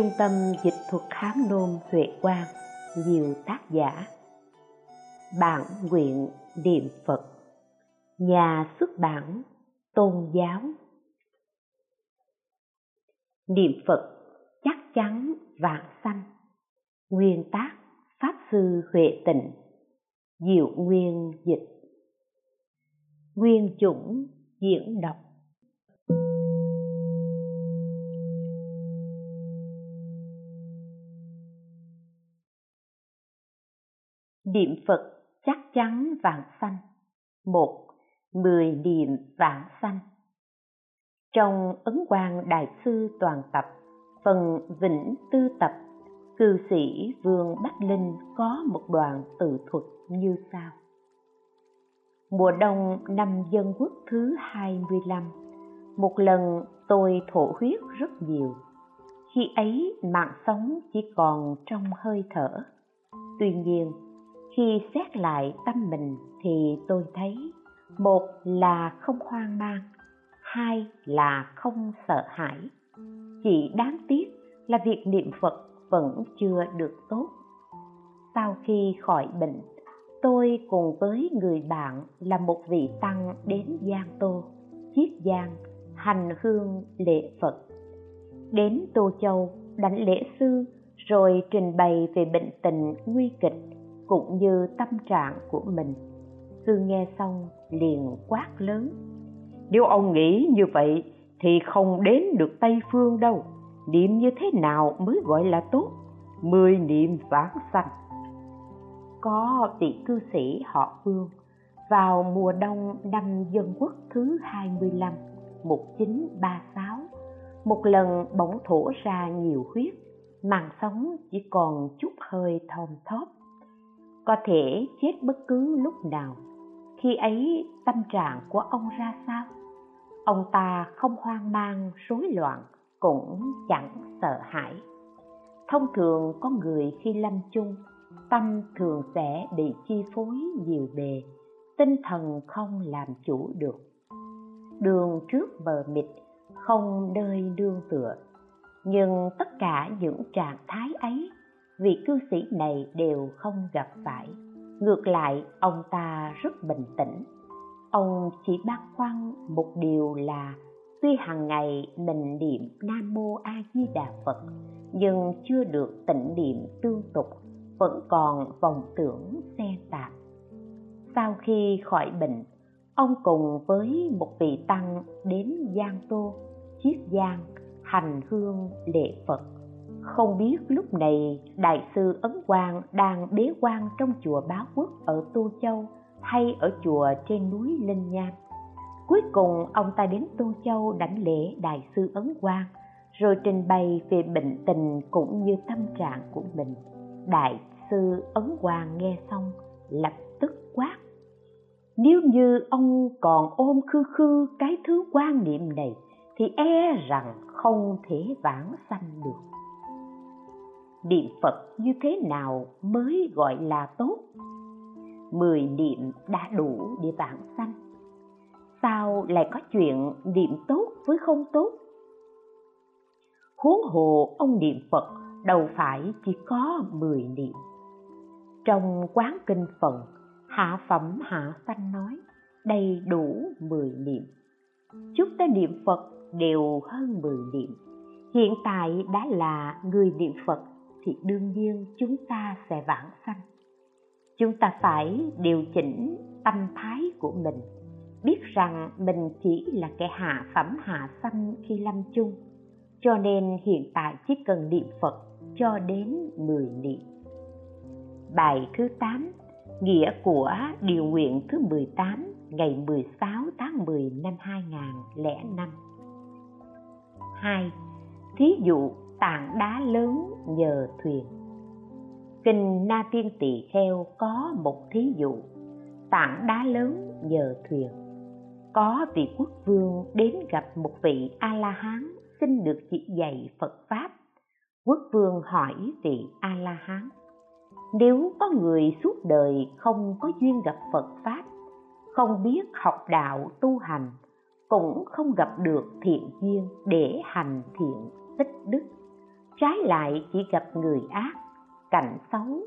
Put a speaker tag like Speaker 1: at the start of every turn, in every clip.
Speaker 1: Trung tâm Dịch thuật Hán Nôm Huệ Quang, Nhiều tác giả. Bản nguyện niệm Phật, Nhà xuất bản Tôn giáo. Niệm Phật chắc chắn vạn sanh, Nguyên tác Pháp Sư Huệ Tịnh, Diệu Nguyên Dịch. Nguyên chủng diễn đọc Niệm Phật chắc chắn vạn sanh. Một, mười niệm vạn sanh. Trong Ấn Quang Đại Sư Toàn Tập, phần Vĩnh Tư Tập, cư sĩ Vương Bách Linh có một đoạn tự thuật như sau. Mùa đông năm dân quốc thứ 25, một lần tôi thổ huyết rất nhiều. Khi ấy mạng sống chỉ còn trong hơi thở. Tuy nhiên, khi xét lại tâm mình thì tôi thấy, một là không hoang mang, hai là không sợ hãi. Chỉ đáng tiếc là việc niệm phật vẫn chưa được tốt. Sau khi khỏi bệnh, tôi cùng với người bạn là một vị tăng đến giang tô, chiết giang, hành hương lễ phật. Đến tô châu đảnh lễ sư, rồi trình bày về bệnh tình nguy kịch cũng như tâm trạng của mình. Sư nghe xong liền quát lớn. Nếu ông nghĩ như vậy thì không đến được tây phương đâu. Niệm như thế nào mới gọi là tốt? Mười niệm vãng sanh. Có vị cư sĩ họ vương vào mùa đông năm dân quốc thứ 25 1936 một lần bỗng thổ ra nhiều huyết, màng sống chỉ còn chút hơi thon thóp có thể chết bất cứ lúc nào. Khi ấy, tâm trạng của ông ra sao? Ông ta không hoang mang, rối loạn, cũng chẳng sợ hãi. Thông thường có người khi lâm chung, tâm thường sẽ bị chi phối nhiều bề, tinh thần không làm chủ được. Đường trước bờ mịt, không nơi nương tựa. Nhưng tất cả những trạng thái ấy vị cư sĩ này đều không gặp phải. Ngược lại, ông ta rất bình tĩnh. Ông chỉ băn khoăn một điều là, tuy hàng ngày mình niệm nam mô a di đà phật, nhưng chưa được tịnh niệm tương tục, vẫn còn vòng tưởng xe tạp. Sau khi khỏi bệnh, ông cùng với một vị tăng đến giang tô, chiết giang, hành hương lễ phật không biết lúc này đại sư ấn quang đang bế quan trong chùa bá quốc ở tô châu hay ở chùa trên núi linh nham cuối cùng, ông ta đến tô châu đảnh lễ đại sư ấn quang, rồi trình bày về bệnh tình cũng như tâm trạng của mình. Đại sư ấn quang nghe xong, lập tức quát, nếu như ông còn ôm khư khư cái thứ quan niệm này, thì e rằng không thể vãng sanh được niệm phật như thế nào mới gọi là tốt? Mười niệm đã đủ để vãng sanh. Sao lại có chuyện niệm tốt với không tốt? Huống hồ ông niệm phật, đâu phải chỉ có mười niệm. Trong quán kinh phật, hạ phẩm hạ sanh nói, đầy đủ mười niệm. Chúng ta niệm phật đều hơn mười niệm. Hiện tại đã là người niệm phật thì đương nhiên chúng ta sẽ vãng sanh. Chúng ta phải điều chỉnh tâm thái của mình, biết rằng mình chỉ là kẻ hạ phẩm hạ sanh khi lâm chung. Cho nên hiện tại chỉ cần niệm phật cho đến 10 niệm. Bài thứ 8 nghĩa của điều nguyện thứ 18 ngày 16 tháng 10 năm 2005 2. Thí dụ tảng đá lớn nhờ thuyền. Kinh na tiên tỳ kheo có một thí dụ, tảng đá lớn nhờ thuyền. Có vị quốc vương đến gặp một vị a la hán xin được chỉ dạy phật pháp. Quốc vương hỏi vị a la hán nếu có người suốt đời không có duyên gặp phật pháp, không biết học đạo tu hành, cũng không gặp được thiện duyên để hành thiện tích đức trái lại chỉ gặp người ác, cảnh xấu,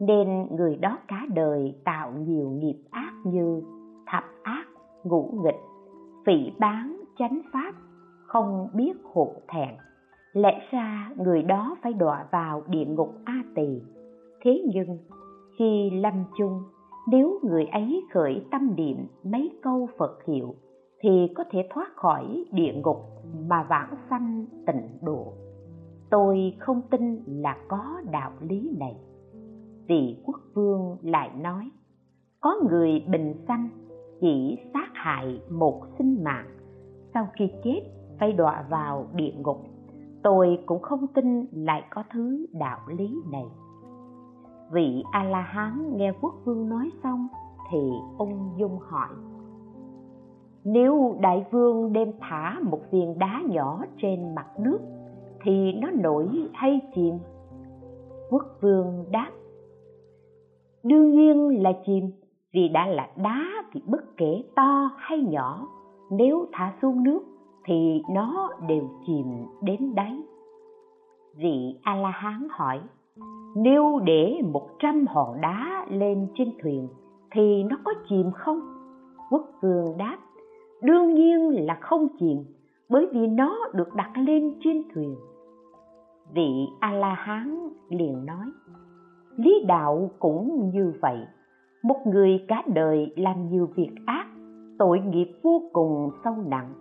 Speaker 1: nên người đó cả đời tạo nhiều nghiệp ác như thập ác, ngũ nghịch, phỉ bán chánh pháp, không biết hộ thẹn. Lẽ ra người đó phải đọa vào địa ngục a tỳ. Thế nhưng, khi lâm chung, nếu người ấy khởi tâm niệm mấy câu phật hiệu, thì có thể thoát khỏi địa ngục mà vãng sanh tịnh độ tôi không tin là có đạo lý này. Vị quốc vương lại nói, có người bình sanh chỉ sát hại một sinh mạng, sau khi chết phải đọa vào địa ngục. Tôi cũng không tin lại có thứ đạo lý này. Vị a la hán nghe quốc vương nói xong thì ung dung hỏi, nếu đại vương đem thả một viên đá nhỏ trên mặt nước thì nó nổi hay chìm? Quốc vương đáp, đương nhiên là chìm, vì đã là đá thì bất kể to hay nhỏ, nếu thả xuống nước thì nó đều chìm đến đáy. Vị a la hán hỏi, nếu để một trăm hòn đá lên trên thuyền thì nó có chìm không? Quốc vương đáp, đương nhiên là không chìm bởi vì nó được đặt lên trên thuyền. Vị a la hán liền nói, lý đạo cũng như vậy, một người cả đời làm nhiều việc ác, tội nghiệp vô cùng sâu nặng,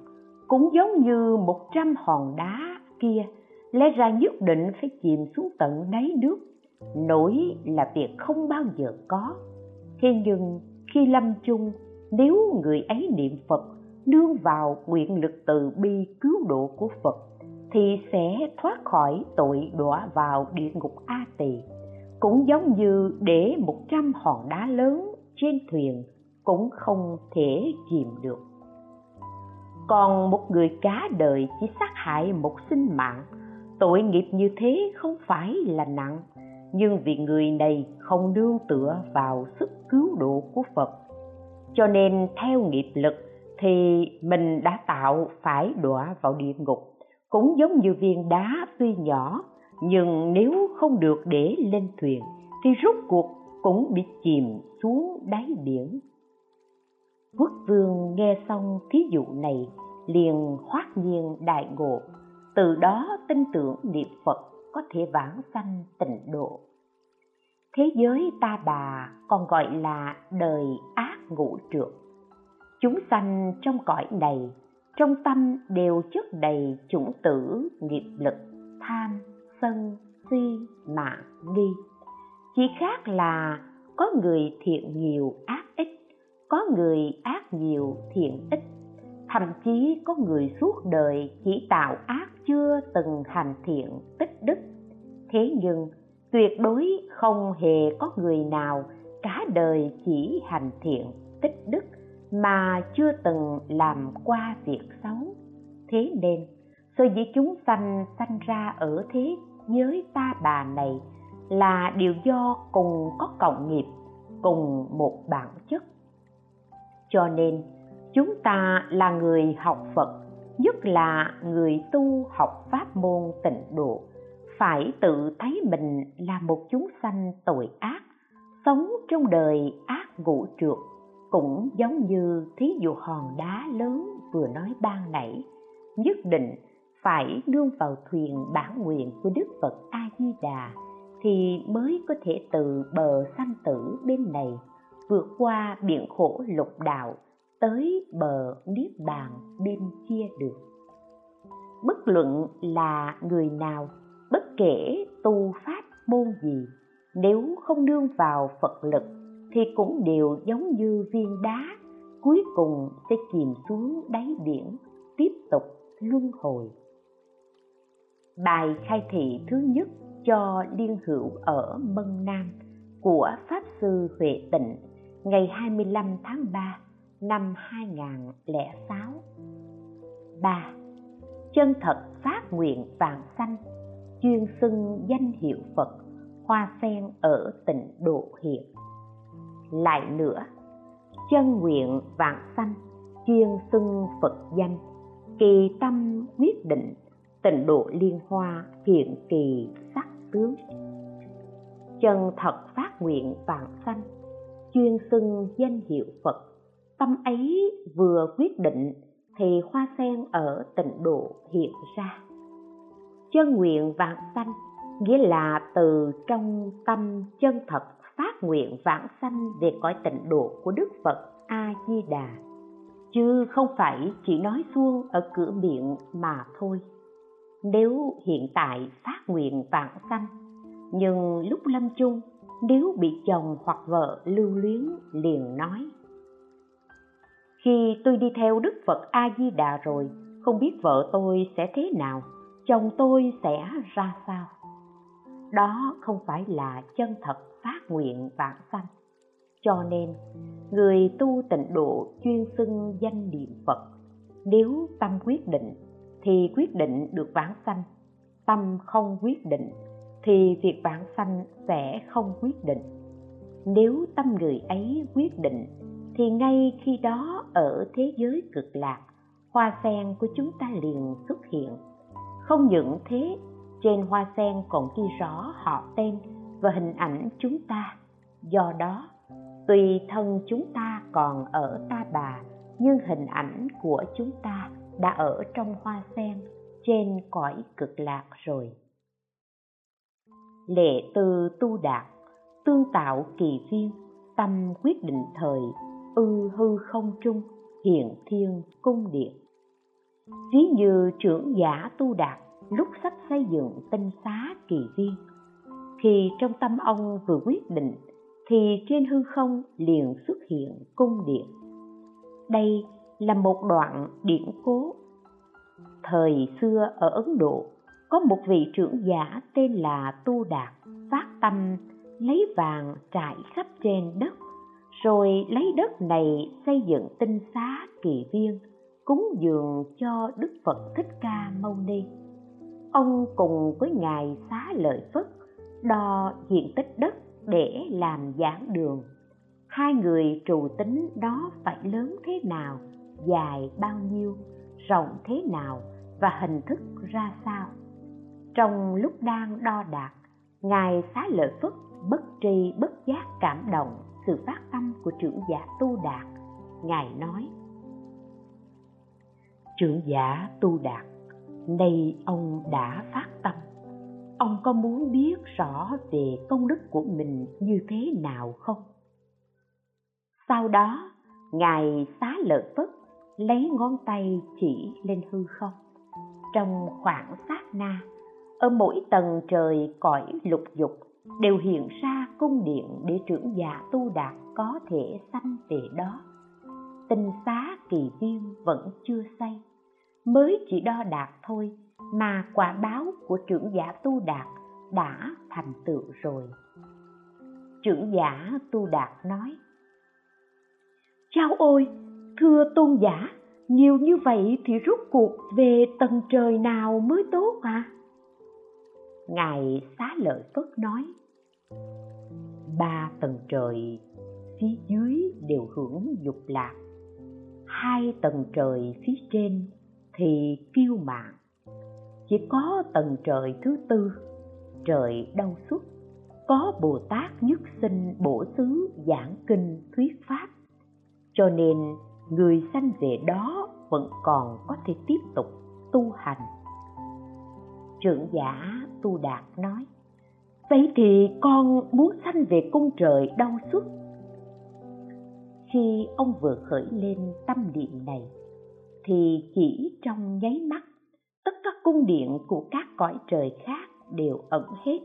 Speaker 1: cũng giống như một trăm hòn đá kia, lẽ ra nhất định phải chìm xuống tận đáy nước, nổi là việc không bao giờ có. Thế nhưng khi lâm chung, nếu người ấy niệm phật nương vào nguyện lực từ bi cứu độ của phật, thì sẽ thoát khỏi tội đọa vào địa ngục a tỳ. Cũng giống như để một trăm hòn đá lớn trên thuyền cũng không thể chìm được. Còn một người cá đời chỉ sát hại một sinh mạng, tội nghiệp như thế không phải là nặng, nhưng vì người này không nương tựa vào sức cứu độ của phật. Cho nên theo nghiệp lực thì mình đã tạo phải đọa vào địa ngục. Cũng giống như viên đá tuy nhỏ, nhưng nếu không được để lên thuyền, thì rốt cuộc cũng bị chìm xuống đáy biển. Quốc vương nghe xong thí dụ này, liền hoát nhiên đại ngộ. Từ đó tin tưởng niệm phật có thể vãng sanh tịnh độ. Thế giới ta bà còn gọi là đời ác ngũ trượt chúng sanh trong cõi này, trong tâm đều chất đầy chủng tử, nghiệp lực, tham, sân, si, mạng, nghi. Chỉ khác là có người thiện nhiều, ác ít, có người ác nhiều, thiện ít. Thậm chí có người suốt đời chỉ tạo ác chưa từng hành thiện tích đức. Thế nhưng, tuyệt đối không hề có người nào cả đời chỉ hành thiện tích đức mà chưa từng làm qua việc xấu. Thế nên sở dĩ chúng sanh sanh ra ở thế giới ta bà này là điều do cùng có cộng nghiệp, cùng một bản chất. Cho nên, chúng ta là người học phật, nhất là người tu học pháp môn tịnh độ, phải tự thấy mình là một chúng sanh tội ác, sống trong đời ác ngũ trượt cũng giống như thí dụ hòn đá lớn vừa nói ban nãy, nhất định phải nương vào thuyền bản nguyện của đức phật a di đà thì mới có thể từ bờ sanh tử bên này vượt qua biển khổ lục đạo tới bờ niết bàn bên kia được. Bất luận là người nào, bất kể tu pháp môn gì, nếu không nương vào phật lực thì cũng đều giống như viên đá cuối cùng sẽ chìm xuống đáy biển tiếp tục luân hồi bài khai thị thứ nhất cho liên hữu ở Mân Nam của Pháp Sư Huệ Tịnh ngày 25 tháng 3 năm 2006. 3. Chân thật phát nguyện vạn sanh, chuyên xưng danh hiệu Phật, hoa sen ở tịnh độ hiện. Lại nữa, chân nguyện vạn sanh, chuyên xưng Phật danh, kỳ tâm quyết định tịnh độ liên hoa hiện kỳ sắc tướng. Chân thật phát nguyện vạn sanh chuyên xưng danh hiệu phật. Tâm ấy vừa quyết định thì hoa sen ở tịnh độ hiện ra. Chân nguyện vạn sanh nghĩa là từ trong tâm chân thật phát nguyện vãng sanh về cõi tịnh độ của đức phật a di đà chứ không phải chỉ nói suông ở cửa miệng mà thôi. Nếu hiện tại phát nguyện vãng sanh, nhưng lúc lâm chung, nếu bị chồng hoặc vợ lưu luyến liền nói, khi tôi đi theo đức phật a di đà rồi, không biết vợ tôi sẽ thế nào, chồng tôi sẽ ra sao? Đó không phải là chân thật phát nguyện vãng sanh. Cho nên, người tu tịnh độ chuyên xưng danh niệm phật, nếu tâm quyết định thì quyết định được vãng sanh. Tâm không quyết định thì việc vãng sanh sẽ không quyết định. Nếu tâm người ấy quyết định, thì ngay khi đó ở thế giới cực lạc, hoa sen của chúng ta liền xuất hiện. Không những thế trên hoa sen còn ghi rõ họ tên và hình ảnh chúng ta. Do đó, tùy thân chúng ta còn ở ta bà, nhưng hình ảnh của chúng ta đã ở trong hoa sen trên cõi cực lạc rồi. Lệ từ tu đạt, tương tạo kỳ viên, tâm quyết định thời, ư hư không trung, hiện thiên cung điện. Ví như trưởng giả tu đạt lúc sắp xây dựng tinh xá kỳ viên. Thì trong tâm ông vừa quyết định, thì trên hư không liền xuất hiện cung điện. Đây là một đoạn điển cố. Thời xưa ở ấn độ, có một vị trưởng giả tên là tu đạt phát tâm lấy vàng trải khắp trên đất, rồi lấy đất này xây dựng tinh xá kỳ viên, cúng dường cho đức phật thích ca mâu ni ông cùng với ngài xá lợi phất, đo diện tích đất để làm giảng đường. Hai người trù tính đó phải lớn thế nào, dài bao nhiêu, rộng thế nào và hình thức ra sao. Trong lúc đang đo đạc, ngài xá lợi phất bất tri bất giác cảm động sự phát tâm của trưởng giả tu đạt ngài nói, trưởng giả tu đạt nay ông đã phát tâm. Ông có muốn biết rõ về công đức của mình như thế nào không? Sau đó, ngài xá lợi phất lấy ngón tay chỉ lên hư không. Trong khoảng sát na, ở mỗi tầng trời cõi lục dục đều hiện ra cung điện để trưởng giả tu đạt có thể sanh về đó. Tinh xá kỳ viên vẫn chưa xây mới chỉ đo đạt thôi mà quả báo của trưởng giả tu đạt đã thành tựu rồi. Trưởng giả tu đạt nói, chao ôi, thưa tôn giả, nhiều như vậy thì rút cuộc về tầng trời nào mới tốt à ngài xá lợi phất nói, ba tầng trời phía dưới đều hưởng dục lạc, hai tầng trời phía trên thì phiêu mạn chỉ có tầng trời thứ tư, trời đau xuất có bồ tát nhất sinh bổ xứ giảng kinh thuyết pháp. Cho nên người sanh về đó vẫn còn có thể tiếp tục tu hành. Trưởng giả tu đạt nói, vậy thì con muốn sanh về cung trời đau xuất khi ông vừa khởi lên tâm niệm này thì chỉ trong nháy mắt, tất cả cung điện của các cõi trời khác đều ẩn hết,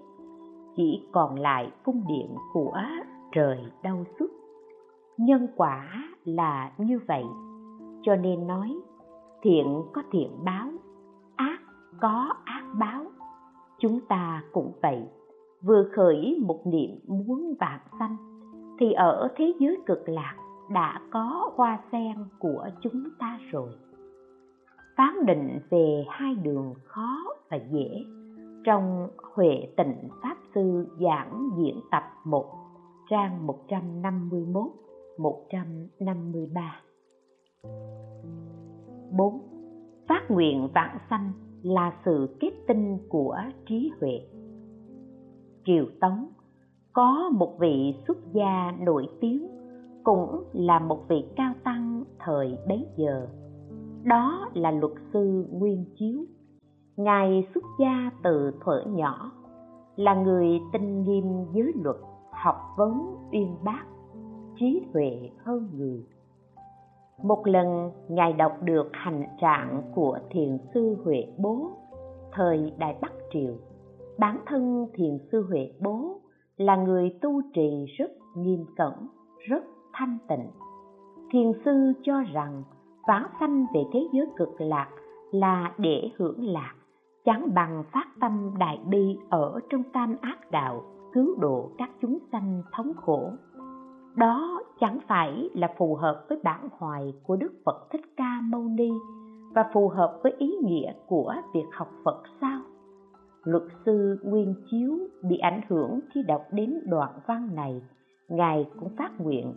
Speaker 1: chỉ còn lại cung điện của trời đau xuất nhân quả là như vậy, cho nên nói, thiện có thiện báo, ác có ác báo. Chúng ta cũng vậy, vừa khởi một niệm muốn vạn sanh, thì ở thế giới cực lạc đã có hoa sen của chúng ta rồi phán định về hai đường khó và dễ. Trong Huệ Tịnh Pháp Sư giảng diễn tập 1 trang 151 153 4. Phát nguyện vãng sanh là sự kết tinh của trí huệ. Triều tống, có một vị xuất gia nổi tiếng, cũng là một vị cao tăng thời bấy giờ đó là luật sư nguyên chiếu. Ngài xuất gia từ thuở nhỏ, là người tinh nghiêm giới luật, học vấn uyên bác, trí huệ hơn người. Một lần, ngài đọc được hành trạng của thiền sư huệ bố, thời đại bắc triều. Bản thân thiền sư huệ bố là người tu trì rất nghiêm cẩn, rất thanh tịnh. Thiền sư cho rằng vãng sanh về thế giới cực lạc là để hưởng lạc, chẳng bằng phát tâm đại bi ở trong tam ác đạo, cứu độ các chúng sanh thống khổ. Đó chẳng phải là phù hợp với bản hoài của đức phật thích ca mâu ni và phù hợp với ý nghĩa của việc học phật sao? Luật sư nguyên chiếu bị ảnh hưởng khi đọc đến đoạn văn này, ngài cũng phát nguyện,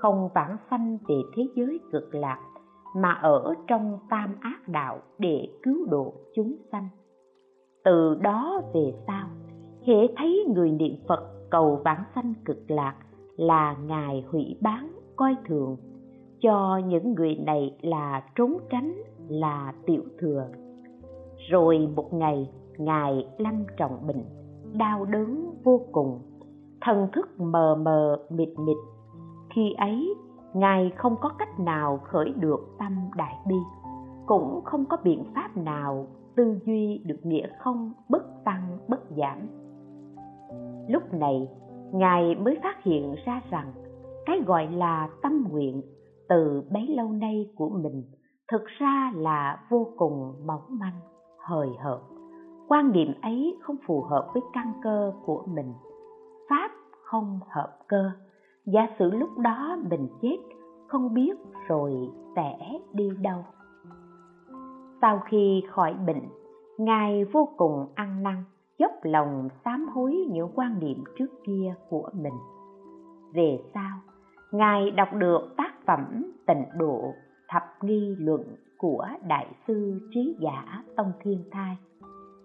Speaker 1: không vãng sanh về thế giới cực lạc mà ở trong tam ác đạo để cứu độ chúng sanh. Từ đó về sau, hễ thấy người niệm phật cầu vãng sanh cực lạc là ngài hủy bán coi thường. Cho những người này là trốn tránh, là tiểu thừa. Rồi một ngày, ngài lâm trọng bệnh, đau đớn vô cùng, thần thức mờ mờ mịt mịt. Khi ấy ngài không có cách nào khởi được tâm đại bi, cũng không có biện pháp nào tư duy được nghĩa không bất tăng, bất giảm. Lúc này, ngài mới phát hiện ra rằng cái gọi là tâm nguyện từ bấy lâu nay của mình thực ra là vô cùng mỏng manh, hời hợt. Quan niệm ấy không phù hợp với căn cơ của mình. Pháp không hợp cơ giả sử lúc đó mình chết, không biết rồi sẽ đi đâu. Sau khi khỏi bệnh, ngài vô cùng ăn năn, dốc lòng sám hối những quan niệm trước kia của mình. Về sau, ngài đọc được tác phẩm tịnh độ, thập nghi luận của đại sư trí giả tông thiên thai.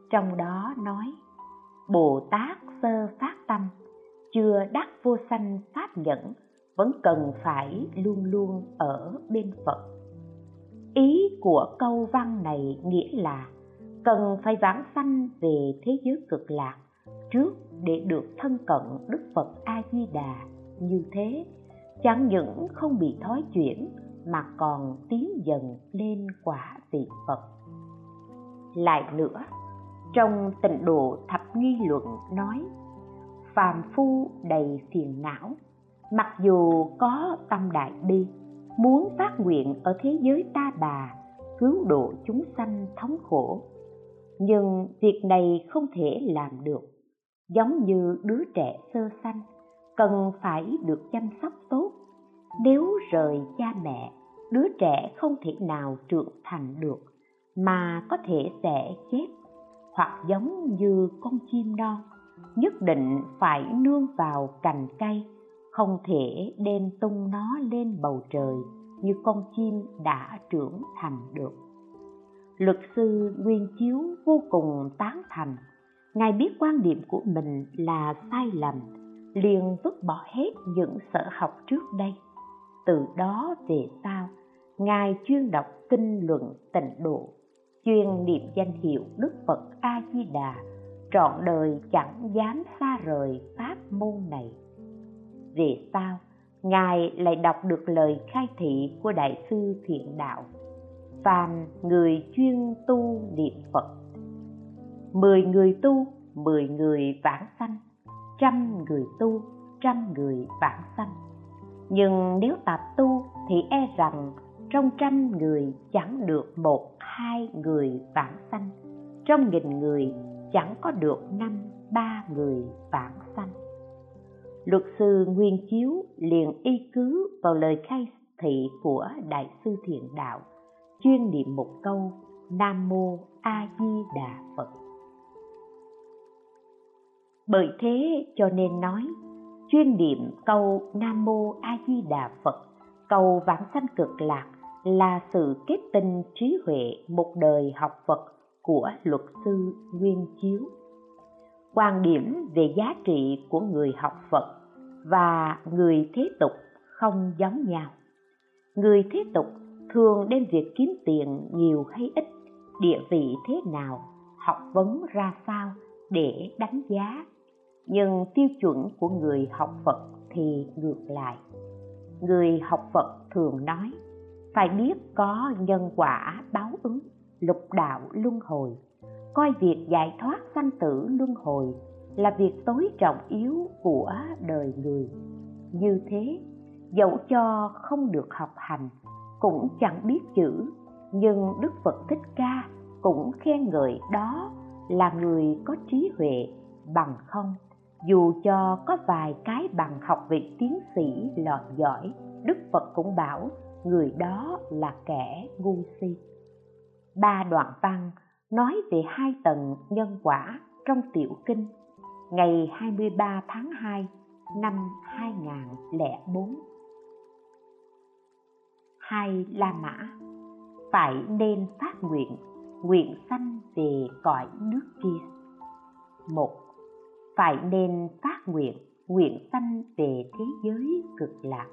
Speaker 1: Trong đó nói, bồ tát sơ phát tâm chưa đắc vô sanh pháp nhẫn, vẫn cần phải luôn luôn ở bên phật. Ý của câu văn này nghĩa là cần phải vãng sanh về thế giới cực lạc trước để được thân cận đức phật a di đà như thế. Chẳng những không bị thói chuyển mà còn tiến dần lên quả vị phật. Lại nữa, trong tịnh độ thập nghi luận nói phàm phu đầy phiền não. Mặc dù có tâm đại bi, muốn phát nguyện ở thế giới ta bà, cứu độ chúng sanh thống khổ. Nhưng việc này không thể làm được. Giống như đứa trẻ sơ sanh, cần phải được chăm sóc tốt. Nếu rời cha mẹ, đứa trẻ không thể nào trưởng thành được, mà có thể sẽ chết, hoặc giống như con chim non nhất định phải nương vào cành cây, không thể đem tung nó lên bầu trời như con chim đã trưởng thành được. Luật sư nguyên chiếu vô cùng tán thành. Ngài biết quan điểm của mình là sai lầm, liền vứt bỏ hết những sở học trước đây. Từ đó về sau, ngài chuyên đọc kinh luận tịnh độ, chuyên niệm danh hiệu đức phật a di đà trọn đời chẳng dám xa rời pháp môn này Vì sao? ngài lại đọc được lời khai thị của đại sư thiện đạo, phàm người chuyên tu niệm phật mười người tu, mười người vãng sanh, trăm người tu, trăm người vãng sanh nhưng nếu tạp tu thì e rằng trong trăm người chẳng được một hai người vãng sanh, trong nghìn người chẳng có được năm, ba người vãng sanh. Luật sư nguyên chiếu liền y cứ vào lời khai thị của đại sư thiện đạo, chuyên niệm một câu, nam mô a di đà phật. Bởi thế cho nên nói, chuyên niệm câu nam mô a di đà phật, cầu vãng sanh cực lạc là sự kết tinh trí huệ một đời học phật của luật sư Nguyên Chiếu. Quan điểm về giá trị của người học Phật và người thế tục không giống nhau. Người thế tục thường đem việc kiếm tiền nhiều hay ít, địa vị thế nào, học vấn ra sao để đánh giá. Nhưng tiêu chuẩn của người học Phật thì ngược lại. Người học Phật thường nói, phải biết có nhân quả ba lục đạo luân hồi, coi việc giải thoát sanh tử luân hồi là việc tối trọng yếu của đời người. Như thế, dẫu cho không được học hành, cũng chẳng biết chữ, nhưng Đức Phật Thích Ca cũng khen ngợi đó là người có trí huệ bằng không dù cho có vài cái bằng học vị tiến sĩ lọt giỏi đức phật cũng bảo người đó là kẻ ngu si ba đoạn văn nói về hai tầng nhân quả trong tiểu kinh. Ngày 23 tháng 2 năm 2004 hai La Mã, phải nên phát nguyện nguyện sanh về cõi nước kia. Một, phải nên phát nguyện nguyện sanh về thế giới cực lạc.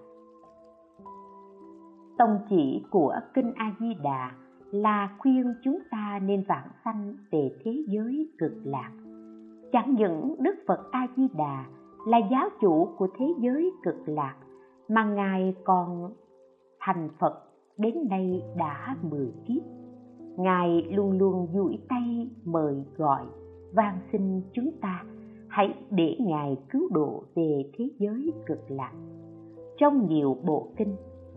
Speaker 1: Tông chỉ của kinh a di đà là khuyên chúng ta nên vãng sanh về thế giới cực lạc. Chẳng những đức phật a di đà là giáo chủ của thế giới cực lạc, mà ngài còn thành phật đến nay đã mười kiếp. Ngài luôn luôn duỗi tay mời gọi, van xin chúng ta hãy để ngài cứu độ về thế giới cực lạc. Trong nhiều bộ kinh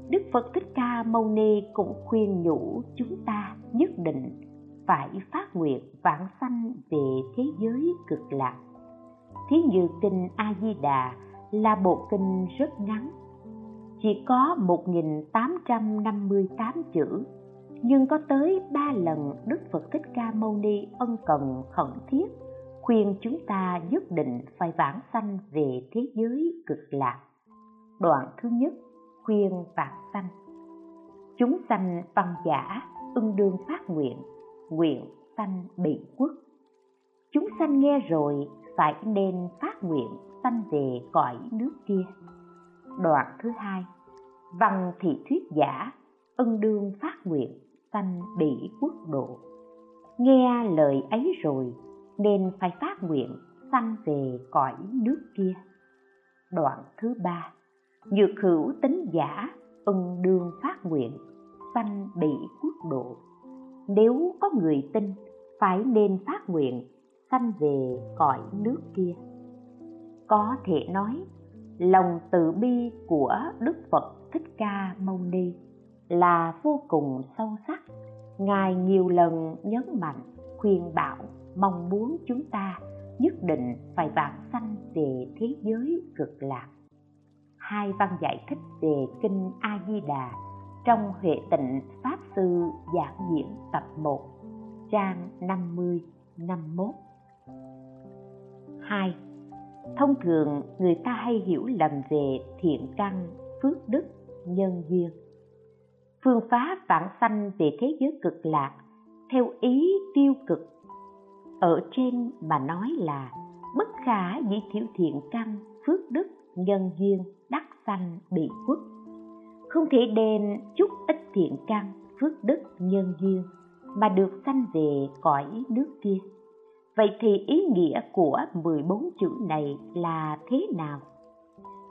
Speaker 1: đức phật thích ca mâu ni cũng khuyên nhủ chúng ta nhất định phải phát nguyện vãng sanh về thế giới cực lạc thí như kinh a di đà là bộ kinh rất ngắn, chỉ có 1.858 chữ, nhưng có tới ba lần Đức Phật Thích Ca Mâu Ni ân cần khẩn thiết khuyên chúng ta nhất định phải vãng sanh về thế giới cực lạc. Đoạn thứ nhất khuyên vạn sanh. Chúng sanh văn giả ưng đương phát nguyện, nguyện sanh bị quốc. Chúng sanh nghe rồi phải nên phát nguyện sanh về cõi nước kia. Đoạn thứ hai văn thị thuyết giả ưng đương phát nguyện sanh bị quốc độ nghe lời ấy rồi nên phải phát nguyện sanh về cõi nước kia đoạn thứ ba nhược hữu tính giả ưng đương phát nguyện, sanh bị quốc độ. Nếu có người tin, phải nên phát nguyện, sanh về cõi nước kia. Có thể nói, lòng từ bi của đức phật thích ca mâu ni là vô cùng sâu sắc. Ngài nhiều lần nhấn mạnh, khuyên bảo, mong muốn chúng ta nhất định phải vãng sanh về thế giới cực lạc hai văn giải thích về kinh a di đà trong huệ tịnh pháp sư giảng diễn tập 1 trang 50 51 2. Thông thường người ta hay hiểu lầm về thiện căn, phước đức, nhân duyên. Phương pháp vãng sanh về thế giới cực lạc theo ý tiêu cực. Ở trên mà nói là bất khả dĩ thiểu thiện căn phước đức nhân duyên sanh bị quất, không thể đem chút ít thiện căn phước đức nhân duyên mà được sanh về cõi nước kia. Vậy thì ý nghĩa của 14 chữ này là thế nào?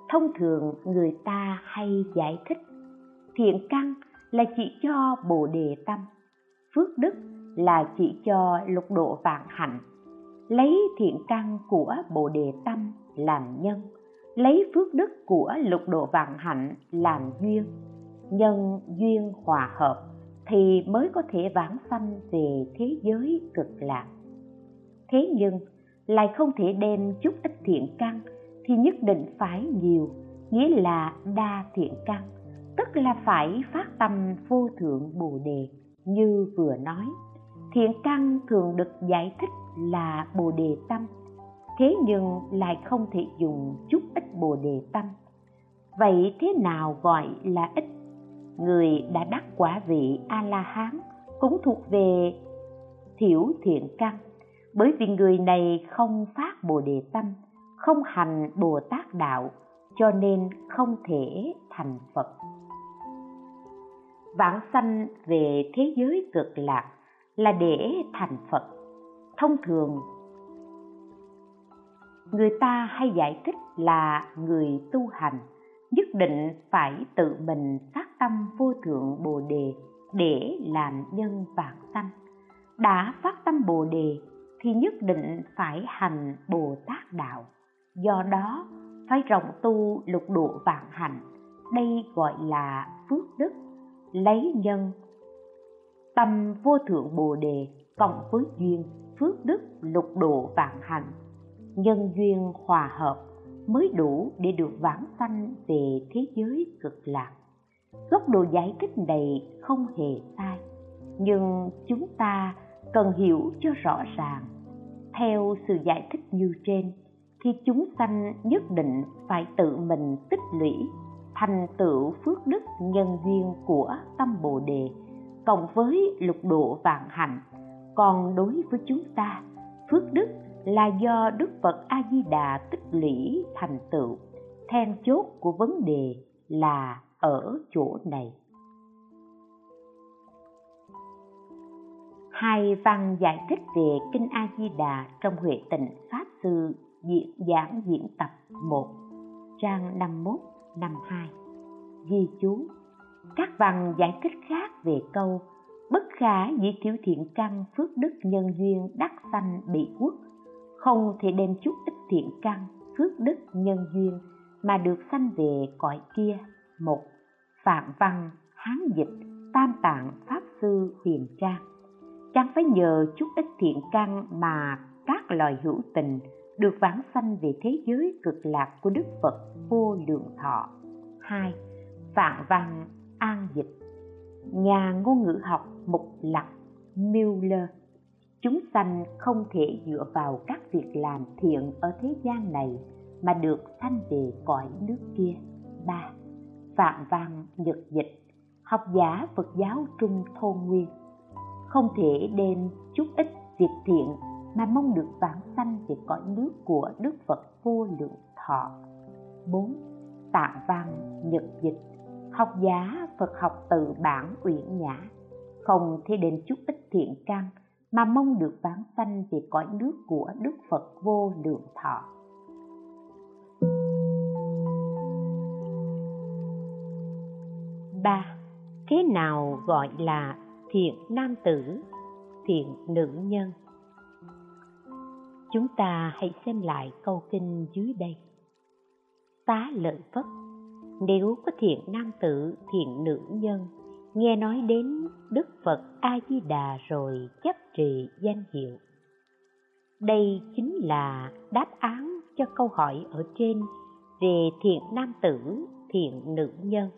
Speaker 1: Thông thường người ta hay giải thích thiện căn là chỉ cho bồ đề tâm phước đức là chỉ cho lục độ vạn hạnh. Lấy thiện căn của bồ đề tâm làm nhân lấy phước đức của lục độ vạn hạnh làm duyên. Nhân duyên hòa hợp thì mới có thể vãng sanh về thế giới cực lạc. Thế nhưng, lại không thể đem chút ít thiện căn thì nhất định phải nhiều, nghĩa là đa thiện căn, tức là phải phát tâm vô thượng bồ đề, như vừa nói. Thiện căn thường được giải thích là bồ đề tâm thế nhưng lại không thể dùng chút ít bồ đề tâm. Vậy thế nào gọi là ít? Người đã đắc quả vị a la hán cũng thuộc về thiểu thiện căn. Bởi vì người này không phát bồ đề tâm, không hành bồ tát đạo, cho nên không thể thành phật. Vãng sanh về thế giới cực lạc là để thành phật. Thông thường người ta hay giải thích là người tu hành nhất định phải tự mình phát tâm vô thượng bồ đề để làm nhân vạn sanh đã phát tâm bồ đề thì nhất định phải hành bồ tát đạo. Do đó, phải rộng tu lục độ vạn hành, đây gọi là phước đức, lấy nhân. Tâm vô thượng bồ đề cộng với duyên, phước đức, lục độ vạn hành nhân duyên hòa hợp mới đủ để được vãng sanh về thế giới cực lạc. Góc độ giải thích này không hề sai, nhưng chúng ta cần hiểu cho rõ ràng. Theo sự giải thích như trên thì chúng sanh nhất định phải tự mình tích lũy thành tựu phước đức nhân duyên của tâm bồ đề, cộng với lục độ vạn hạnh, còn đối với chúng ta, phước đức là do đức phật a di đà tích lũy thành tựu. Then chốt của vấn đề là ở chỗ này. Hai văn giải thích về kinh a di đà trong huệ tịnh pháp sư diễn giảng diễn tập 1 trang 51 52 ghi chú. Các văn giải thích khác về câu, bất khả dĩ thiếu thiện căn phước đức nhân duyên đắc sanh bị quốc không thể đem chút ít thiện căn, phước đức, nhân duyên mà được sanh về cõi kia. Một, phạm văn, hán dịch, tam tạng, pháp sư, huyền trang. Chẳng phải nhờ chút ít thiện căn mà các loài hữu tình được vãng sanh về thế giới cực lạc của Đức Phật vô lượng thọ. hai, phạm văn, an dịch. Nhà ngôn ngữ học Mục Lạc Miller Chúng sanh không thể dựa vào các việc làm thiện ở thế gian này mà được sanh về cõi nước kia. 3. Phạm văn nhật dịch, Học giả Phật giáo Trung Thôn Nguyên Không thể đem chút ít việc thiện mà mong được vãng sanh về cõi nước của Đức Phật vô lượng thọ. 4. Tạng văn nhật dịch, Học giả Phật học từ bản uyển nhã không thể đem chút ít thiện căn mà mong được vãng sanh về cõi nước của Đức Phật vô lượng thọ. ba Thế nào gọi là thiện nam tử, thiện nữ nhân? chúng ta hãy xem lại câu kinh dưới đây tá lợi phất nếu có thiện nam tử thiện nữ nhân nghe nói đến đức phật a di đà rồi chấp trì danh hiệu. Đây chính là đáp án cho câu hỏi ở trên về thiện nam tử, thiện nữ nhân.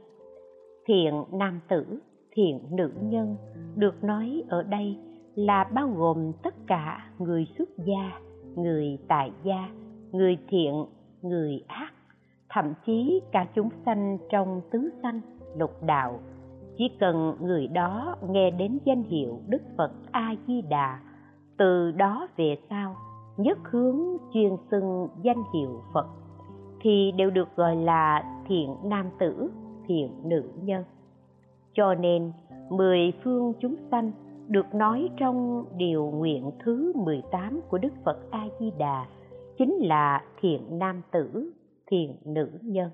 Speaker 1: Thiện nam tử, thiện nữ nhân được nói ở đây là bao gồm tất cả người xuất gia, người tại gia, người thiện, người ác, thậm chí cả chúng sanh trong tứ sanh lục đạo chỉ cần người đó nghe đến danh hiệu đức phật a di đà từ đó về sau nhất hướng chuyên xưng danh hiệu phật thì đều được gọi là thiện nam tử thiện nữ nhân cho nên mười phương chúng sanh được nói trong điều nguyện thứ 18 của Đức Phật A Di Đà chính là thiện nam tử, thiện nữ nhân.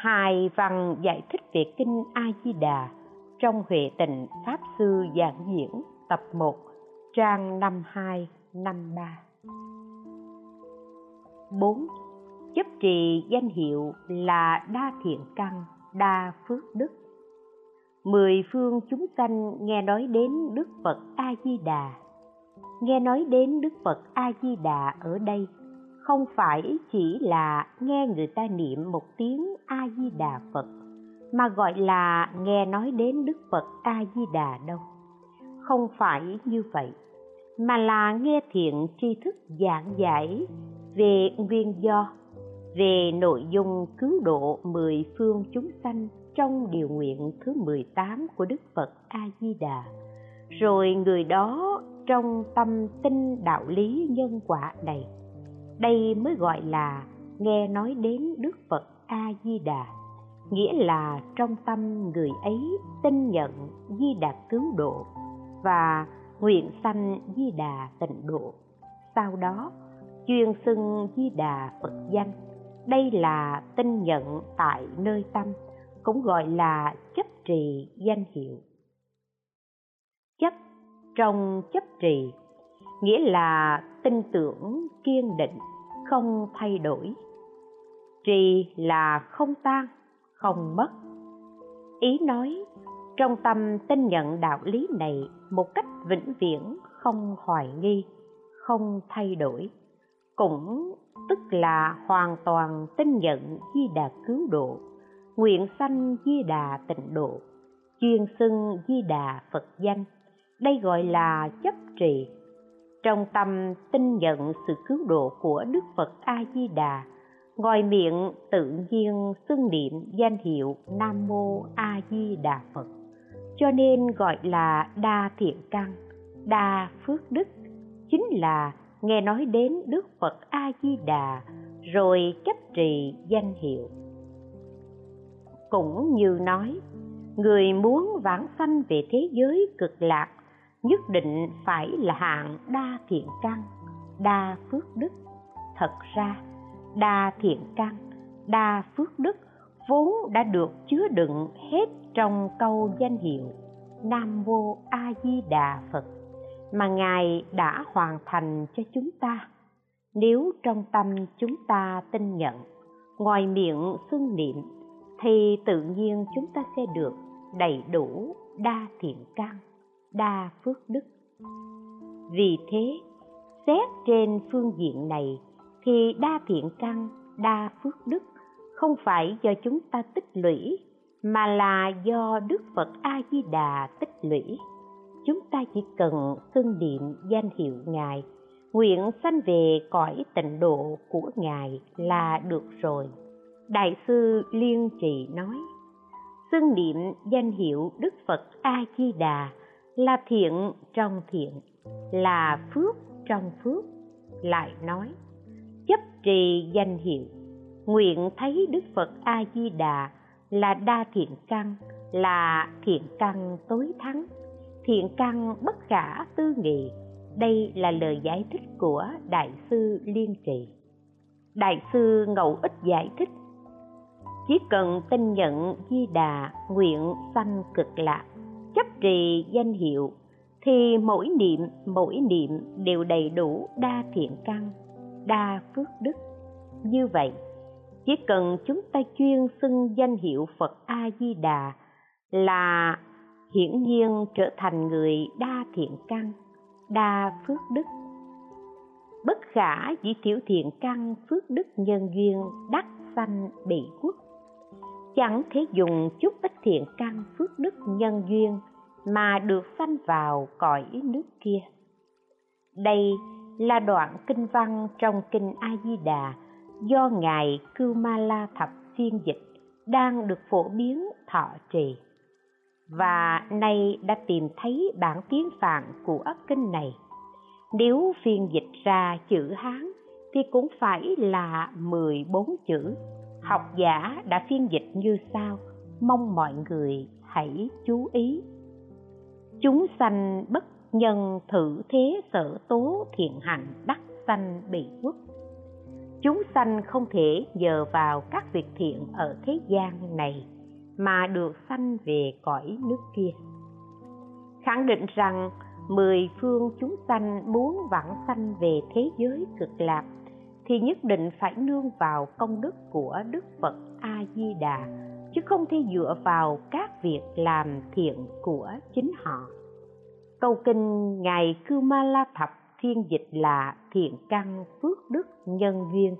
Speaker 1: Hai văn giải thích về kinh A Di Đà trong Huệ Tịnh Pháp sư giảng diễn tập 1 trang 52 53. 4. Chấp trì danh hiệu là đa thiện căn, đa phước đức mười phương chúng sanh nghe nói đến đức phật a di đà nghe nói đến đức phật a di đà ở đây không phải chỉ là nghe người ta niệm một tiếng a di đà phật, mà gọi là nghe nói đến đức phật a di đà đâu. Không phải như vậy, mà là nghe thiện tri thức giảng giải về nguyên do, về nội dung cứu độ mười phương chúng sanh trong điều nguyện thứ 18 của Đức Phật A Di Đà rồi người đó trong tâm tin đạo lý nhân quả này đây mới gọi là nghe nói đến đức phật a di đà nghĩa là trong tâm người ấy tin nhận di đà cứu độ và nguyện sanh di đà tịnh độ. Sau đó, chuyên xưng di đà phật danh. Đây là tin nhận tại nơi tâm, cũng gọi là chấp trì danh hiệu. Chấp, trong chấp trì, nghĩa là tin tưởng, kiên định, không thay đổi. Trì là không tan, không mất. Ý nói, trong tâm tin nhận đạo lý này một cách vĩnh viễn, không hoài nghi, không thay đổi. Cũng tức là hoàn toàn tin nhận di đà cứu độ, nguyện sanh di đà tịnh độ, chuyên xưng di đà phật danh. Đây gọi là chấp trì trong tâm tin nhận sự cứu độ của đức phật a di đà ngoài miệng tự nhiên xưng niệm danh hiệu nam mô a di đà phật. Cho nên gọi là đa thiện căn, đa phước đức. Chính là nghe nói đến đức phật a di đà rồi chấp trì danh hiệu. Cũng như nói, người muốn vãng sanh về thế giới cực lạc nhất định phải là hạng đa thiện căn, đa phước đức. Thật ra, đa thiện căn, đa phước đức vốn đã được chứa đựng hết trong câu danh hiệu nam mô a di đà phật mà ngài đã hoàn thành cho chúng ta. Nếu trong tâm chúng ta tin nhận, ngoài miệng xưng niệm, thì tự nhiên chúng ta sẽ được đầy đủ đa thiện căn đa phước đức. Vì thế, xét trên phương diện này, thì đa thiện căn, đa phước đức không phải do chúng ta tích lũy, mà là do đức phật a di đà tích lũy. Chúng ta chỉ cần xưng niệm danh hiệu ngài, nguyện sanh về cõi tịnh độ của ngài là được rồi. Đại sư liên trì nói, xưng niệm danh hiệu đức phật a di đà là thiện trong thiện, là phước trong phước, lại nói, chấp trì danh hiệu, nguyện thấy đức phật a di đà là đa thiện căn, là thiện căn tối thắng, thiện căn bất khả tư nghị. Đây là lời giải thích của đại sư liên trì. Đại sư ngẫu ích giải thích, chỉ cần tin nhận di đà nguyện sanh cực lạc chấp trì danh hiệu, thì mỗi niệm mỗi niệm đều đầy đủ đa thiện căn, đa phước đức. Như vậy, chỉ cần chúng ta chuyên xưng danh hiệu phật a di đà là hiển nhiên trở thành người đa thiện căn, đa phước đức. Bất khả chỉ thiểu thiện căn phước đức nhân duyên đắc sanh bị quốc chẳng thể dùng chút ít thiện căn phước đức nhân duyên mà được sanh vào cõi nước kia. Đây là đoạn kinh văn trong kinh a di đà do ngài cưu ma la thập phiên dịch đang được phổ biến, thọ trì. Và nay đã tìm thấy bản tiếng phạn của kinh này. Nếu phiên dịch ra chữ hán thì cũng phải là 14 chữ học giả đã phiên dịch như sau. Mong mọi người hãy chú ý. Chúng sanh bất nhân thử thế sở tố thiện hạnh đắc sanh bị quốc. Chúng sanh không thể nhờ vào các việc thiện ở thế gian này mà được sanh về cõi nước kia. Khẳng định rằng mười phương chúng sanh muốn vãng sanh về thế giới cực lạc thì nhất định phải nương vào công đức của đức phật a di đà chứ không thể dựa vào các việc làm thiện của chính họ. Câu kinh ngài cư ma la thập phiên dịch là thiện căn phước đức nhân duyên.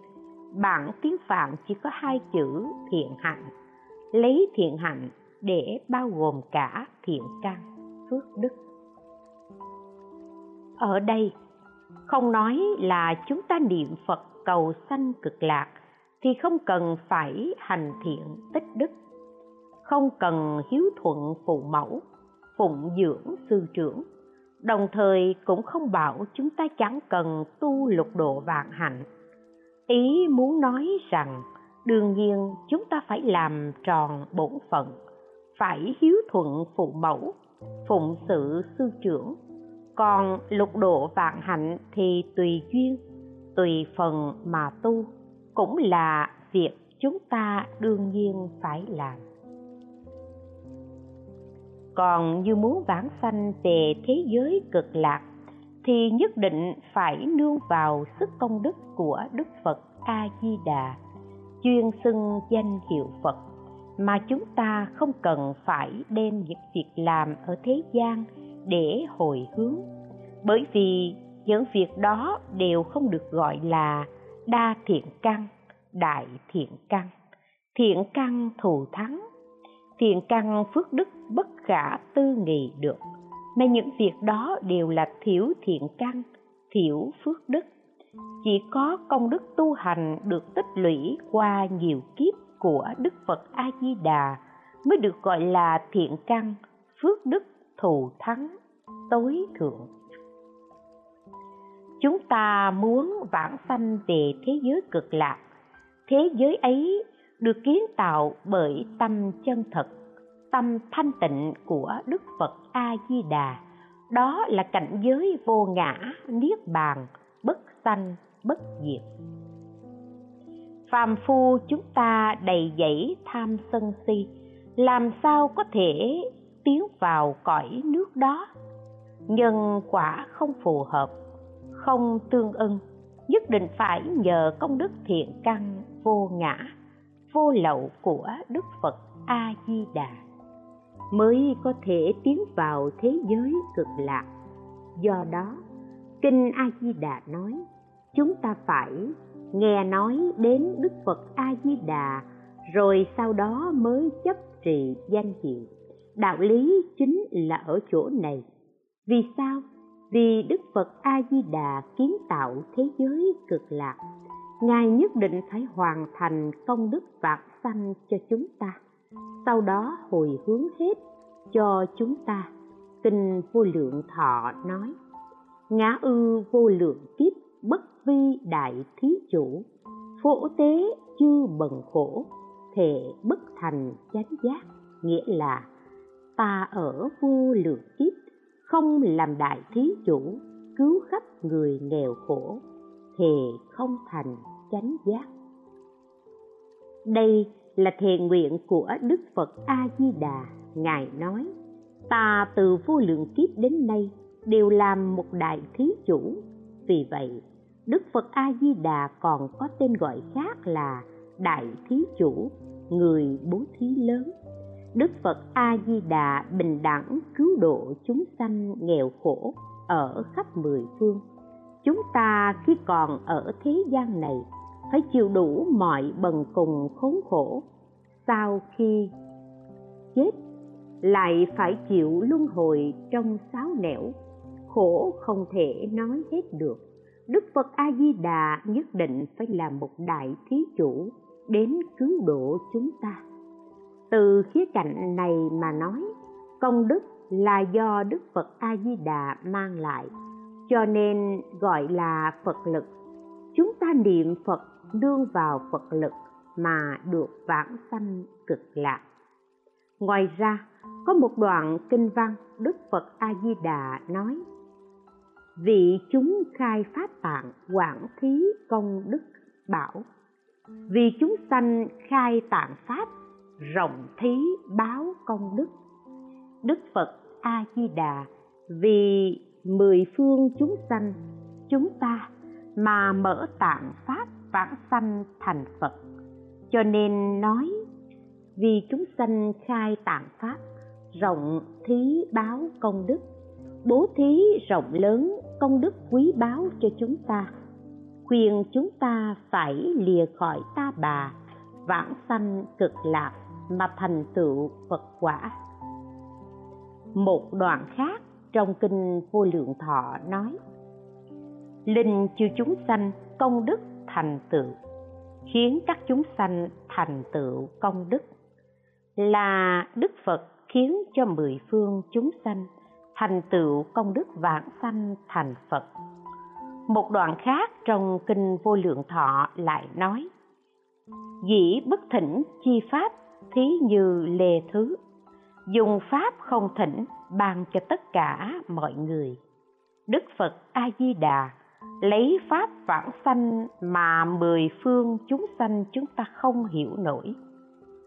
Speaker 1: Bản tiếng phạn chỉ có hai chữ thiện hạnh. Lấy thiện hạnh để bao gồm cả thiện căn phước đức. Ở đây, không nói là chúng ta niệm phật cầu sanh cực lạc thì không cần phải hành thiện tích đức. Không cần hiếu thuận phụ mẫu, phụng dưỡng sư trưởng. Đồng thời cũng không bảo chúng ta chẳng cần tu lục độ vạn hạnh. Ý muốn nói rằng, đương nhiên chúng ta phải làm tròn bổn phận, phải hiếu thuận phụ mẫu, phụng sự sư trưởng. Còn lục độ vạn hạnh thì tùy duyên tùy phần mà tu, cũng là việc chúng ta đương nhiên phải làm. Còn như muốn vãng sanh về thế giới cực lạc, thì nhất định phải nương vào sức công đức của đức phật a di đà chuyên xưng danh hiệu phật, mà chúng ta không cần phải đem những việc làm ở thế gian để hồi hướng. Bởi vì những việc đó đều không được gọi là đa thiện căn, đại thiện căn. Thiện căn thù thắng, thiện căn phước đức bất khả tư nghị được. Mà những việc đó đều là thiểu thiện căn, thiểu phước đức. Chỉ có công đức tu hành được tích lũy qua nhiều kiếp của đức phật a di đà mới được gọi là thiện căn, phước đức thù thắng, tối thượng chúng ta muốn vãng sanh về thế giới cực lạc. Thế giới ấy được kiến tạo bởi tâm chân thật, tâm thanh tịnh của đức phật a di đà đó là cảnh giới vô ngã, niết bàn, bất sanh, bất diệt. Phàm phu chúng ta đầy dẫy tham sân si, làm sao có thể tiến vào cõi nước đó? Nhân quả không phù hợp không tương ưng, nhất định phải nhờ công đức thiện căn vô ngã, vô lậu của đức phật a di đà mới có thể tiến vào thế giới cực lạc. Do đó, kinh a di đà nói, chúng ta phải nghe nói đến đức phật a di đà rồi sau đó mới chấp trì danh hiệu. Đạo lý chính là ở chỗ này. Vì sao? Vì đức phật a di đà kiến tạo thế giới cực lạc, ngài nhất định phải hoàn thành công đức vạn sanh cho chúng ta. Sau đó hồi hướng hết cho chúng ta, kinh vô lượng thọ nói, ngã ư vô lượng kiếp, bất vi đại thí chủ phổ tế chư bần khổ thể bất thành chánh giác, nghĩa là ta ở vô lượng kiếp không làm đại thí chủ, cứu khắp người nghèo khổ, thề không thành chánh giác. Đây là thề nguyện của đức phật a di đà ngài nói, ta từ vô lượng kiếp đến nay đều làm một đại thí chủ. Vì vậy, đức phật a di đà còn có tên gọi khác là đại thí chủ, người bố thí lớn đức phật a di đà bình đẳng cứu độ chúng sanh nghèo khổ ở khắp mười phương. Chúng ta khi còn ở thế gian này, phải chịu đủ mọi bần cùng khốn khổ. Sau khi chết, lại phải chịu luân hồi trong sáu nẻo. Khổ không thể nói hết được. Đức phật a di đà nhất định phải là một đại thí chủ đến cứu độ chúng ta từ khía cạnh này mà nói, công đức là do đức phật a di đà mang lại, cho nên gọi là phật lực. Chúng ta niệm phật đương vào phật lực mà được vãng sanh cực lạc. Ngoài ra, có một đoạn kinh văn đức phật a di đà nói, vị chúng khai pháp tạng quảng thí công đức bảo, vì chúng sanh khai tạng pháp rộng thí báo công đức. Đức phật a di đà vì mười phương chúng sanh, chúng ta mà mở tạng pháp vãng sanh thành phật. Cho nên nói, vì chúng sanh khai tạng pháp, rộng thí báo công đức, bố thí rộng lớn công đức quý báu cho chúng ta, khuyên chúng ta phải lìa khỏi ta bà, vãng sanh cực lạc mà thành tựu phật quả. Một đoạn khác trong kinh vô lượng thọ nói, linh chư chúng sanh công đức thành tựu, khiến các chúng sanh thành tựu công đức, là đức phật khiến cho mười phương chúng sanh thành tựu công đức vãng sanh thành phật. Một đoạn khác trong kinh vô lượng thọ lại nói, dĩ bất thỉnh chi pháp thí như lê thứ. Dùng pháp không thỉnh, ban cho tất cả mọi người. Đức phật a di đà lấy pháp vãng sanh mà mười phương chúng sanh chúng ta không hiểu nổi.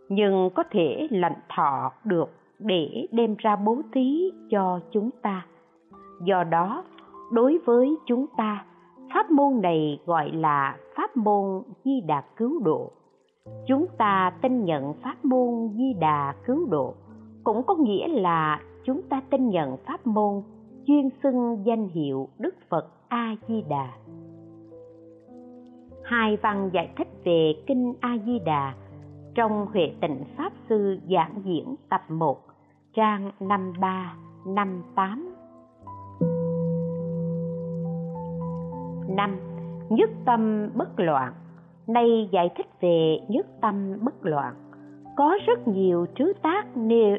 Speaker 1: Nhưng có thể lạnh thọ được để đem ra bố thí cho chúng ta. Do đó, đối với chúng ta, pháp môn này gọi là pháp môn di đà cứu độ chúng ta tin nhận pháp môn di đà cứu độ cũng có nghĩa là chúng ta tin nhận pháp môn chuyên xưng danh hiệu đức phật a di đà hai văn giải thích về kinh a di đà trong Huệ Tịnh Pháp Sư giảng diễn tập 1, trang 53, 58. 5. Nhất tâm bất loạn Nay giải thích về nhất tâm bất loạn. Có rất nhiều trứ tác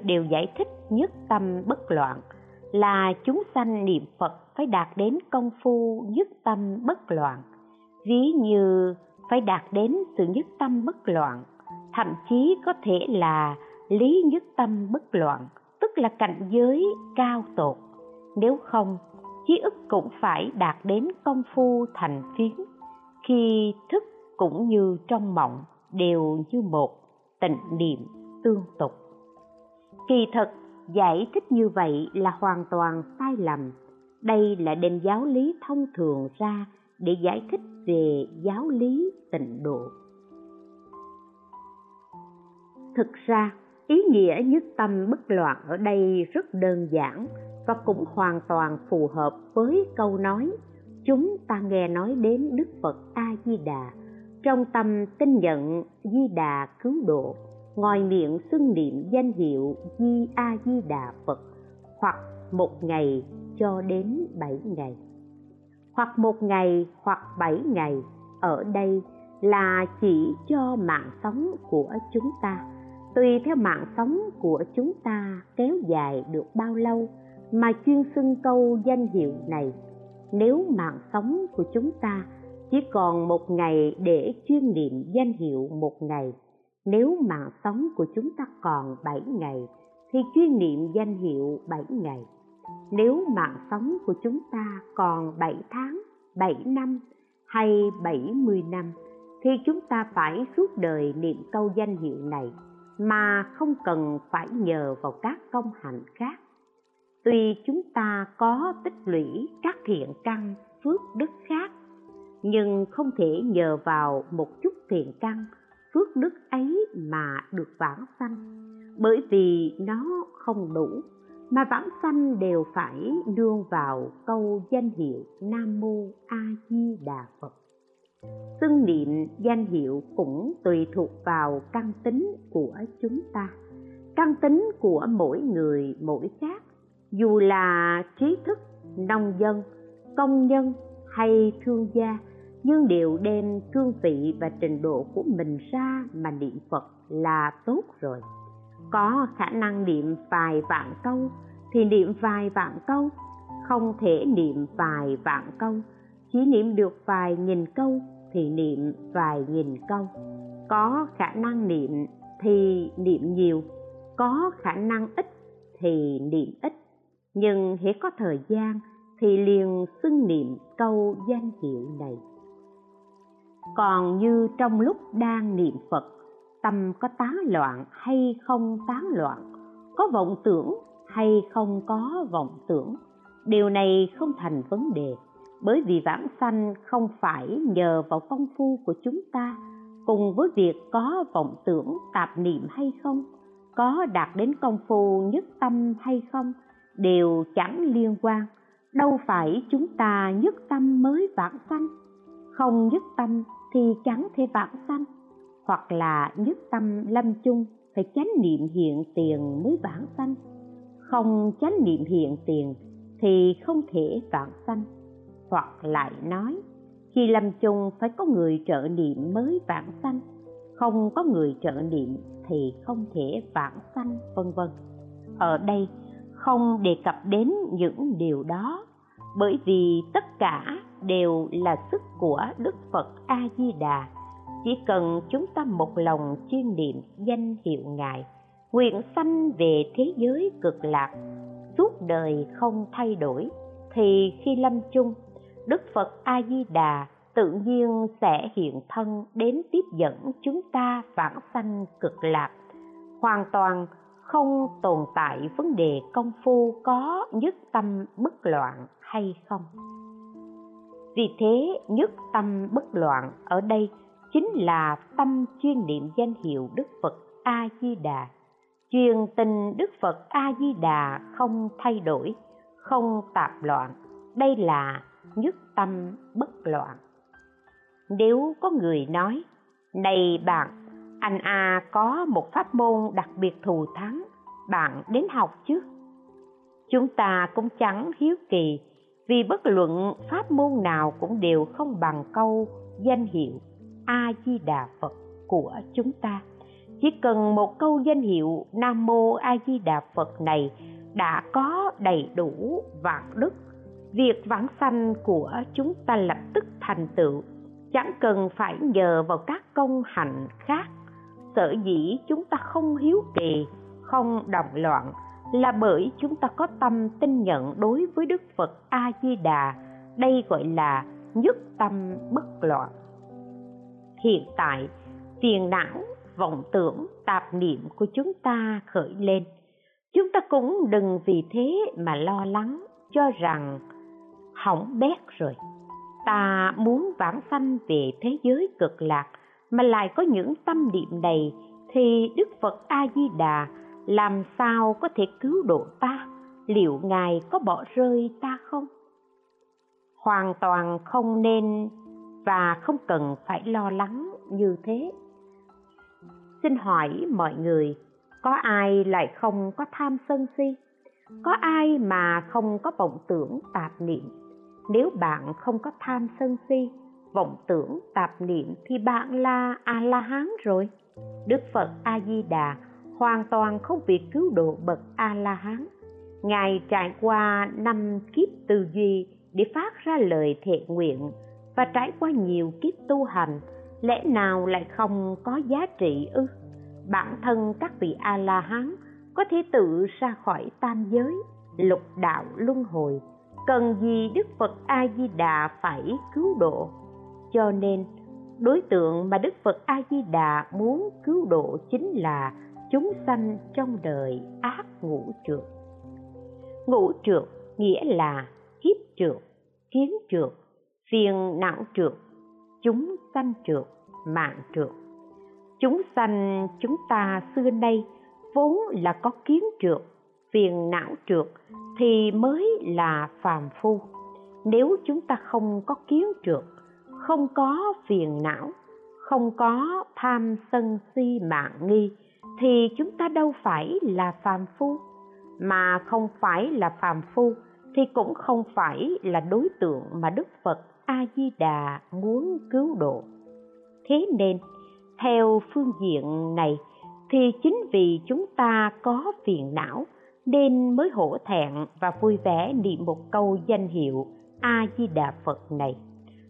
Speaker 1: đều giải thích nhất tâm bất loạn là chúng sanh niệm Phật phải đạt đến công phu nhất tâm bất loạn. Ví như phải đạt đến sự nhất tâm bất loạn, thậm chí có thể là lý nhất tâm bất loạn, tức là cảnh giới cao tột nếu không chí ức cũng phải đạt đến công phu thành phiến khi thức cũng như trong mộng đều như một tịnh niệm tương tục. Kỳ thực, giải thích như vậy là hoàn toàn sai lầm. Đây là đem giáo lý thông thường ra để giải thích về giáo lý tịnh độ. Thực ra, ý nghĩa nhất tâm bất loạn ở đây rất đơn giản và cũng hoàn toàn phù hợp với câu nói chúng ta nghe nói đến đức phật a di đà trong tâm tin nhận di đà cứu độ, ngoài miệng xưng niệm danh hiệu di a di đà phật, hoặc một ngày cho đến bảy ngày. Hoặc một ngày, hoặc bảy ngày, ở đây là chỉ cho mạng sống của chúng ta. Tùy theo mạng sống của chúng ta kéo dài được bao lâu mà chuyên xưng câu danh hiệu này, nếu mạng sống của chúng ta chỉ còn một ngày để chuyên niệm danh hiệu một ngày. Nếu mạng sống của chúng ta còn bảy ngày, thì chuyên niệm danh hiệu bảy ngày. Nếu mạng sống của chúng ta còn bảy tháng, bảy năm hay bảy mươi năm, thì chúng ta phải suốt đời niệm câu danh hiệu này, mà không cần phải nhờ vào các công hạnh khác. Tuy chúng ta có tích lũy các thiện căn, phước đức khác nhưng không thể nhờ vào một chút thiện căn, phước đức ấy mà được vãng sanh. Bởi vì nó không đủ, mà vãng sanh đều phải nương vào câu danh hiệu nam mô a di đà phật. Xưng niệm danh hiệu cũng tùy thuộc vào căn tính của chúng ta. Căn tính của mỗi người mỗi khác, dù là trí thức, nông dân, công nhân hay thương gia nhưng đều đem cương vị và trình độ của mình ra mà niệm phật là tốt rồi. Có khả năng niệm vài vạn câu thì niệm vài vạn câu. Không thể niệm vài vạn câu. Chỉ niệm được vài nghìn câu thì niệm vài nghìn câu. Có khả năng niệm thì niệm nhiều. Có khả năng ít thì niệm ít. Nhưng hễ có thời gian thì liền xưng niệm câu danh hiệu này còn như trong lúc đang niệm phật, tâm có tán loạn hay không tán loạn, có vọng tưởng hay không có vọng tưởng, điều này không thành vấn đề, bởi vì vãng sanh không phải nhờ vào công phu của chúng ta, cùng với việc có vọng tưởng tạp niệm hay không, có đạt đến công phu nhất tâm hay không, đều chẳng liên quan, đâu phải chúng ta nhất tâm mới vãng sanh không nhất tâm thì chẳng thể vãng sanh. Hoặc là nhất tâm lâm chung, phải chánh niệm hiện tiền mới vãng sanh. Không chánh niệm hiện tiền thì không thể vãng sanh. Hoặc lại nói, khi lâm chung phải có người trợ niệm mới vãng sanh. Không có người trợ niệm thì không thể vãng sanh, vân vân. Ở đây không đề cập đến những điều đó, bởi vì tất cả đều là sức của đức phật a di đà chỉ cần chúng ta một lòng chuyên niệm danh hiệu ngài, nguyện sanh về thế giới cực lạc, suốt đời không thay đổi, thì khi lâm chung, đức phật a di đà tự nhiên sẽ hiện thân đến tiếp dẫn chúng ta vãng sanh cực lạc. Hoàn toàn không tồn tại vấn đề công phu có nhất tâm bất loạn hay không? Vì thế, nhất tâm bất loạn ở đây chính là tâm chuyên niệm danh hiệu đức phật a di đà chuyên tình đức phật a di đà không thay đổi, không tạp loạn. Đây là nhất tâm bất loạn. Nếu có người nói, này bạn, anh a có một pháp môn đặc biệt thù thắng, bạn đến học chứ? Chúng ta cũng chẳng hiếu kỳ vì bất luận pháp môn nào cũng đều không bằng câu danh hiệu a di đà phật của chúng ta. Chỉ cần một câu danh hiệu nam mô a di đà phật này đã có đầy đủ vạn đức, việc vãng sanh của chúng ta lập tức thành tựu. Chẳng cần phải nhờ vào các công hạnh khác, sở dĩ chúng ta không hiếu kỳ, không động loạn là bởi chúng ta có tâm tin nhận đối với đức phật a di đà đây gọi là nhất tâm bất loạn. Hiện tại, phiền não, vọng tưởng, tạp niệm của chúng ta khởi lên. Chúng ta cũng đừng vì thế mà lo lắng, cho rằng hỏng bét rồi. Ta muốn vãng sanh về thế giới cực lạc, mà lại có những tâm niệm này, thì đức phật a di đà làm sao có thể cứu độ ta? Liệu ngài có bỏ rơi ta không? Hoàn toàn không nên và không cần phải lo lắng như thế. Xin hỏi mọi người, có ai lại không có tham sân si? Có ai mà không có vọng tưởng tạp niệm? Nếu bạn không có tham sân si, vọng tưởng tạp niệm thì bạn là a la hán rồi. Đức phật a di đà hoàn toàn không việc cứu độ bậc a la hán ngài trải qua năm kiếp tư duy để phát ra lời thệ nguyện và trải qua nhiều kiếp tu hành, lẽ nào lại không có giá trị ư? Bản thân các vị a la hán có thể tự ra khỏi tam giới, lục đạo luân hồi. Cần gì đức phật a di đà phải cứu độ? Cho nên, đối tượng mà đức phật a di đà muốn cứu độ chính là chúng sanh trong đời ác ngũ trượt ngũ trượt nghĩa là kiếp trượt kiến trượt phiền não trượt chúng sanh trượt mạng trượt chúng sanh chúng ta xưa nay vốn là có kiến trượt phiền não trượt thì mới là phàm phu. Nếu chúng ta không có kiến trượt không có phiền não, không có tham sân si mạng nghi thì chúng ta đâu phải là phàm phu. Mà không phải là phàm phu thì cũng không phải là đối tượng mà đức phật a di đà muốn cứu độ. Thế nên, theo phương diện này, thì chính vì chúng ta có phiền não nên mới hổ thẹn và vui vẻ niệm một câu danh hiệu a di đà phật này.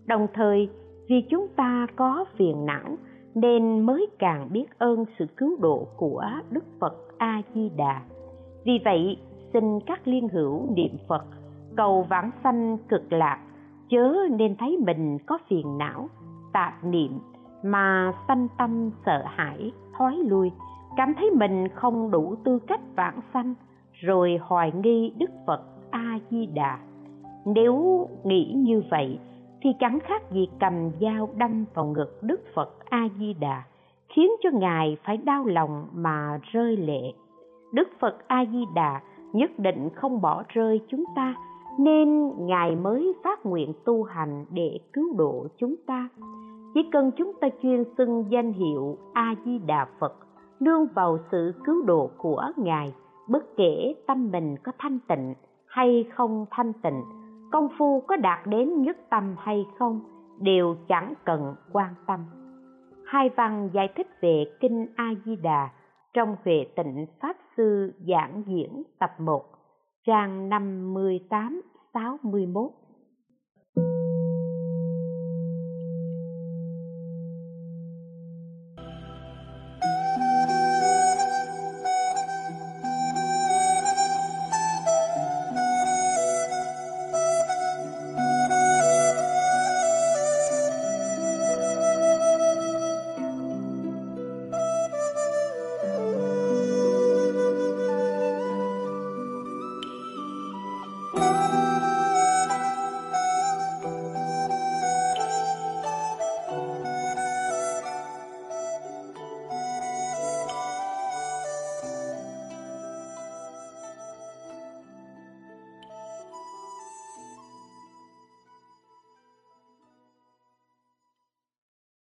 Speaker 1: Đồng thời, vì chúng ta có phiền não nên mới càng biết ơn sự cứu độ của đức phật a di đà vì vậy, xin các liên hữu niệm phật, cầu vãng sanh cực lạc, chớ nên thấy mình có phiền não, tạp niệm, mà sanh tâm sợ hãi thoái lui. Cảm thấy mình không đủ tư cách vãng sanh, rồi hoài nghi đức phật a di đà nếu nghĩ như vậy thì chẳng khác gì cầm dao đâm vào ngực đức phật a di đà khiến cho ngài phải đau lòng mà rơi lệ. Đức phật a di đà nhất định không bỏ rơi chúng ta, nên ngài mới phát nguyện tu hành để cứu độ chúng ta. Chỉ cần chúng ta chuyên xưng danh hiệu a di đà phật, nương vào sự cứu độ của ngài, bất kể tâm mình có thanh tịnh hay không thanh tịnh công phu có đạt đến nhất tâm hay không đều chẳng cần quan tâm. Hai văn giải thích về kinh a di đà trong huệ tịnh pháp sư giảng diễn tập 1 trang 58-61